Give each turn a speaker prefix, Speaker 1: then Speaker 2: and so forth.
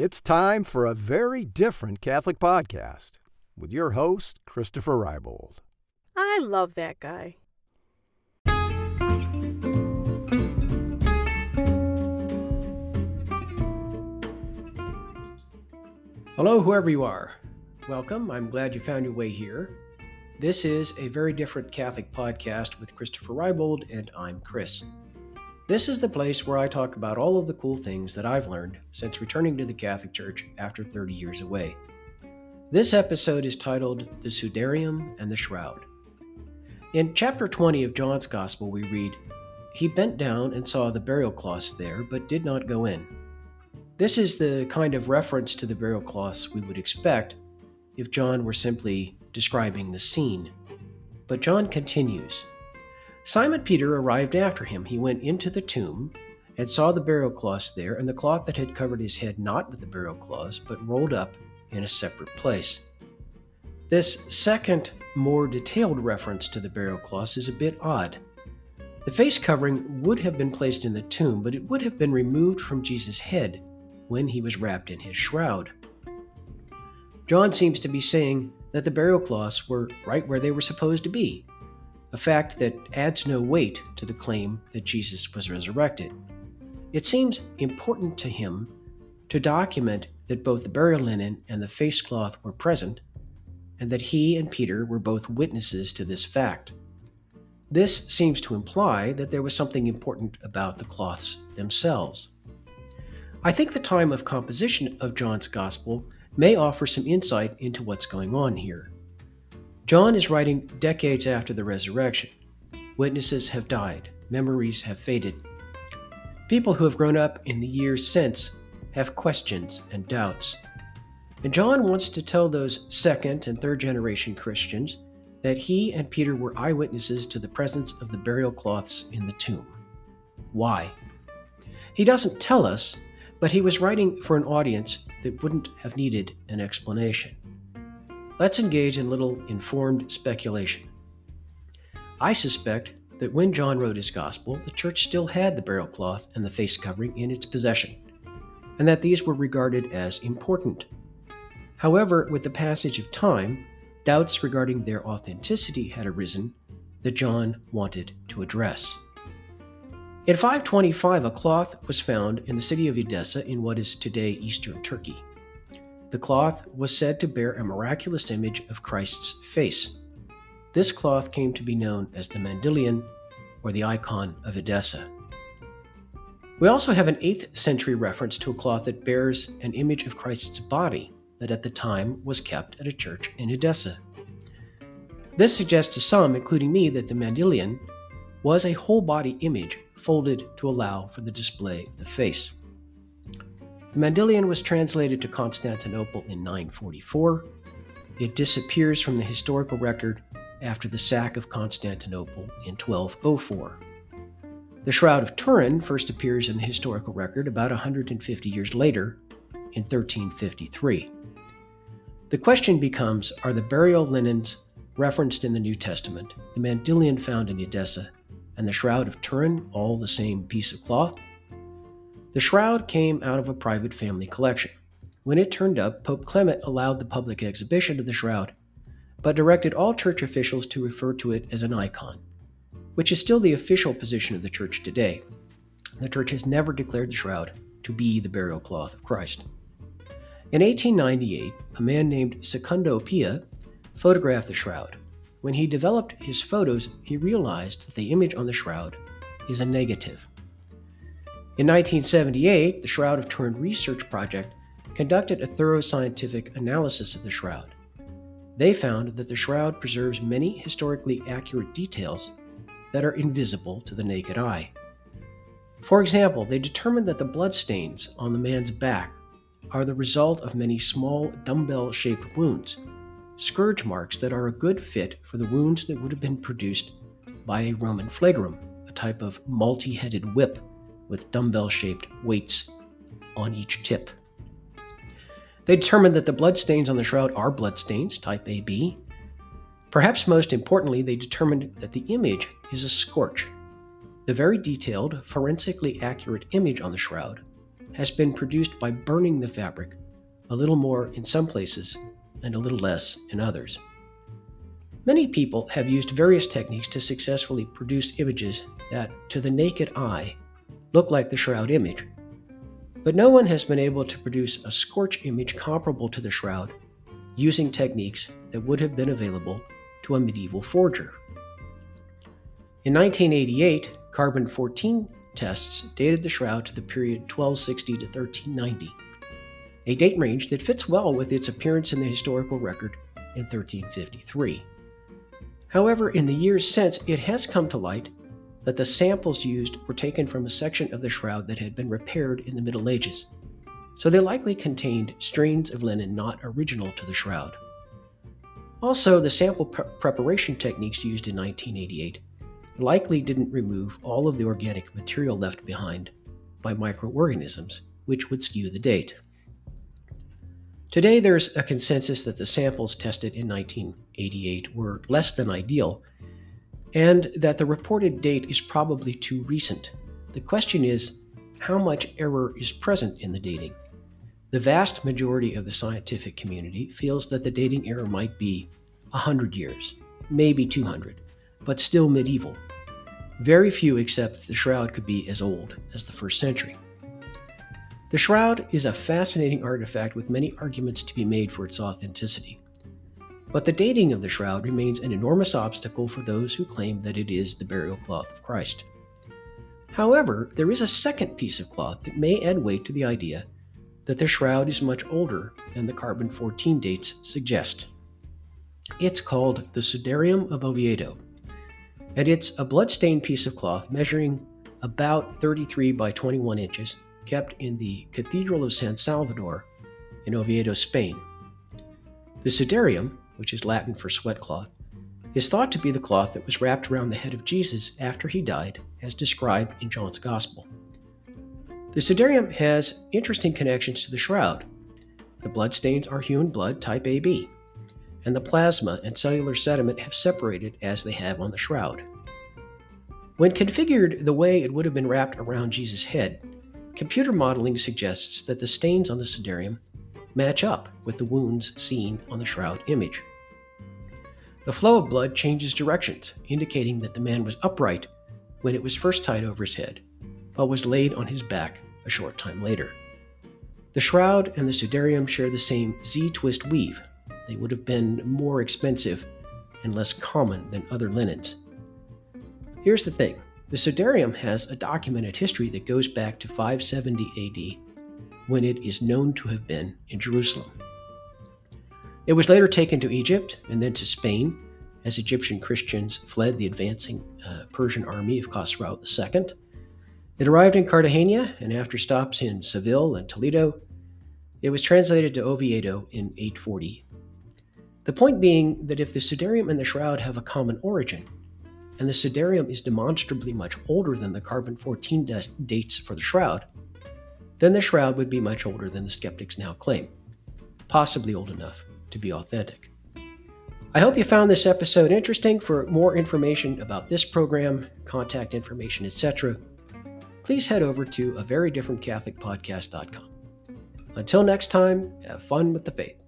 Speaker 1: It's time for a very different Catholic podcast with your host, Christopher Rybold.
Speaker 2: I love that guy.
Speaker 3: Hello, whoever you are. Welcome. I'm glad you found your way here. This is a very different Catholic podcast with Christopher Rybold, and I'm Chris. This is the place where I talk about all of the cool things that I've learned since returning to the Catholic Church after 30 years away. This episode is titled The Sudarium and the Shroud. In chapter 20 of John's Gospel, we read, He bent down and saw the burial cloths there, but did not go in. This is the kind of reference to the burial cloths we would expect if John were simply describing the scene. But John continues Simon Peter arrived after him. He went into the tomb and saw the burial cloths there, and the cloth that had covered his head not with the burial cloths, but rolled up in a separate place. This second, more detailed reference to the burial cloths is a bit odd. The face covering would have been placed in the tomb, but it would have been removed from Jesus' head when he was wrapped in his shroud. John seems to be saying that the burial cloths were right where they were supposed to be, a fact that adds no weight to the claim that Jesus was resurrected. It seems important to him to document that both the burial linen and the face cloth were present, and that he and Peter were both witnesses to this fact. This seems to imply that there was something important about the cloths themselves. I think the time of composition of John's Gospel may offer some insight into what's going on here. John is writing decades after the resurrection. Witnesses have died, memories have faded. People who have grown up in the years since have questions and doubts. And John wants to tell those second and third generation Christians that he and Peter were eyewitnesses to the presence of the burial cloths in the tomb. Why? He doesn't tell us, but he was writing for an audience that wouldn't have needed an explanation. Let's engage in a little informed speculation. I suspect that when John wrote his gospel, the church still had the burial cloth and the face covering in its possession, and that these were regarded as important. However, with the passage of time, doubts regarding their authenticity had arisen that John wanted to address. In 525, a cloth was found in the city of Edessa in what is today eastern Turkey. The cloth was said to bear a miraculous image of Christ's face. This cloth came to be known as the Mandylion, or the icon of Edessa. We also have an 8th century reference to a cloth that bears an image of Christ's body that at the time was kept at a church in Edessa. This suggests to some, including me, that the Mandylion was a whole body image folded to allow for the display of the face. The Mandylion was translated to Constantinople in 944. It disappears from the historical record after the sack of Constantinople in 1204. The Shroud of Turin first appears in the historical record about 150 years later in 1353. The question becomes are the burial linens referenced in the New Testament, the Mandylion found in Edessa, and the Shroud of Turin all the same piece of cloth? The shroud came out of a private family collection. When it turned up, Pope Clement allowed the public exhibition of the shroud, but directed all church officials to refer to it as an icon, which is still the official position of the church today. The church has never declared the shroud to be the burial cloth of Christ. In 1898, a man named Secondo Pia photographed the shroud when he developed his photos, he realized that the image on the shroud is a negative. In 1978, the Shroud of Turin Research Project conducted a thorough scientific analysis of the shroud. They found that the shroud preserves many historically accurate details that are invisible to the naked eye. For example, they determined that the bloodstains on the man's back are the result of many small dumbbell shaped wounds scourge marks that are a good fit for the wounds that would have been produced by a Roman flagrum, a type of multi headed whip with dumbbell shaped weights on each tip. They determined that the bloodstains on the shroud are bloodstains, type AB. Perhaps most importantly, they determined that the image is a scorch. The very detailed, forensically accurate image on the shroud has been produced by burning the fabric, a little more in some places and a little less in others. Many people have used various techniques to successfully produce images that, to the naked eye, look like the shroud image. But no one has been able to produce a scorch image comparable to the shroud using techniques that would have been available to a medieval forger. In 1988, carbon 14 tests dated the shroud to the period 1260 to 1390, a date range that fits well with its appearance in the historical record in 1353. However, in the years since, it has come to light that the samples used were taken from a section of the shroud that had been repaired in the Middle Ages, so they likely contained strains of linen not original to the shroud. Also, the sample pre- preparation techniques used in 1988 likely didn't remove all of the organic material left behind by microorganisms, which would skew the date. Today, there's a consensus that the samples tested in 1988 were less than ideal, and that the reported date is probably too recent. The question is how much error is present in the dating? The vast majority of the scientific community feels that the dating error might be 100 years, maybe 200, but still medieval. Very few accept that the shroud could be as old as the first century. The shroud is a fascinating artifact with many arguments to be made for its authenticity. But the dating of the shroud remains an enormous obstacle for those who claim that it is the burial cloth of Christ. However, there is a second piece of cloth that may add weight to the idea that the shroud is much older than the carbon 14 dates suggest. It's called the Sudarium of Oviedo, and it's a blood-stained piece of cloth measuring about 33 by 21 inches kept in the Cathedral of San Salvador in Oviedo, Spain. The sudarium, which is Latin for sweat cloth, is thought to be the cloth that was wrapped around the head of Jesus after he died, as described in John's Gospel. The sudarium has interesting connections to the shroud. The bloodstains are human blood type AB, and the plasma and cellular sediment have separated as they have on the shroud. When configured the way it would have been wrapped around Jesus' head, Computer modeling suggests that the stains on the sudarium match up with the wounds seen on the shroud image. The flow of blood changes directions, indicating that the man was upright when it was first tied over his head, but was laid on his back a short time later. The shroud and the sudarium share the same Z twist weave. They would have been more expensive and less common than other linens. Here's the thing the Sudarium has a documented history that goes back to 570 AD, when it is known to have been in Jerusalem. It was later taken to Egypt and then to Spain as Egyptian Christians fled the advancing uh, Persian army of Khosrau II. It arrived in Cartagena, and after stops in Seville and Toledo, it was translated to Oviedo in 840. The point being that if the Sudarium and the Shroud have a common origin, and the Sudarium is demonstrably much older than the carbon 14 de- dates for the shroud, then the shroud would be much older than the skeptics now claim, possibly old enough to be authentic. I hope you found this episode interesting. For more information about this program, contact information, etc., please head over to a very different Catholic podcast.com. Until next time, have fun with the faith.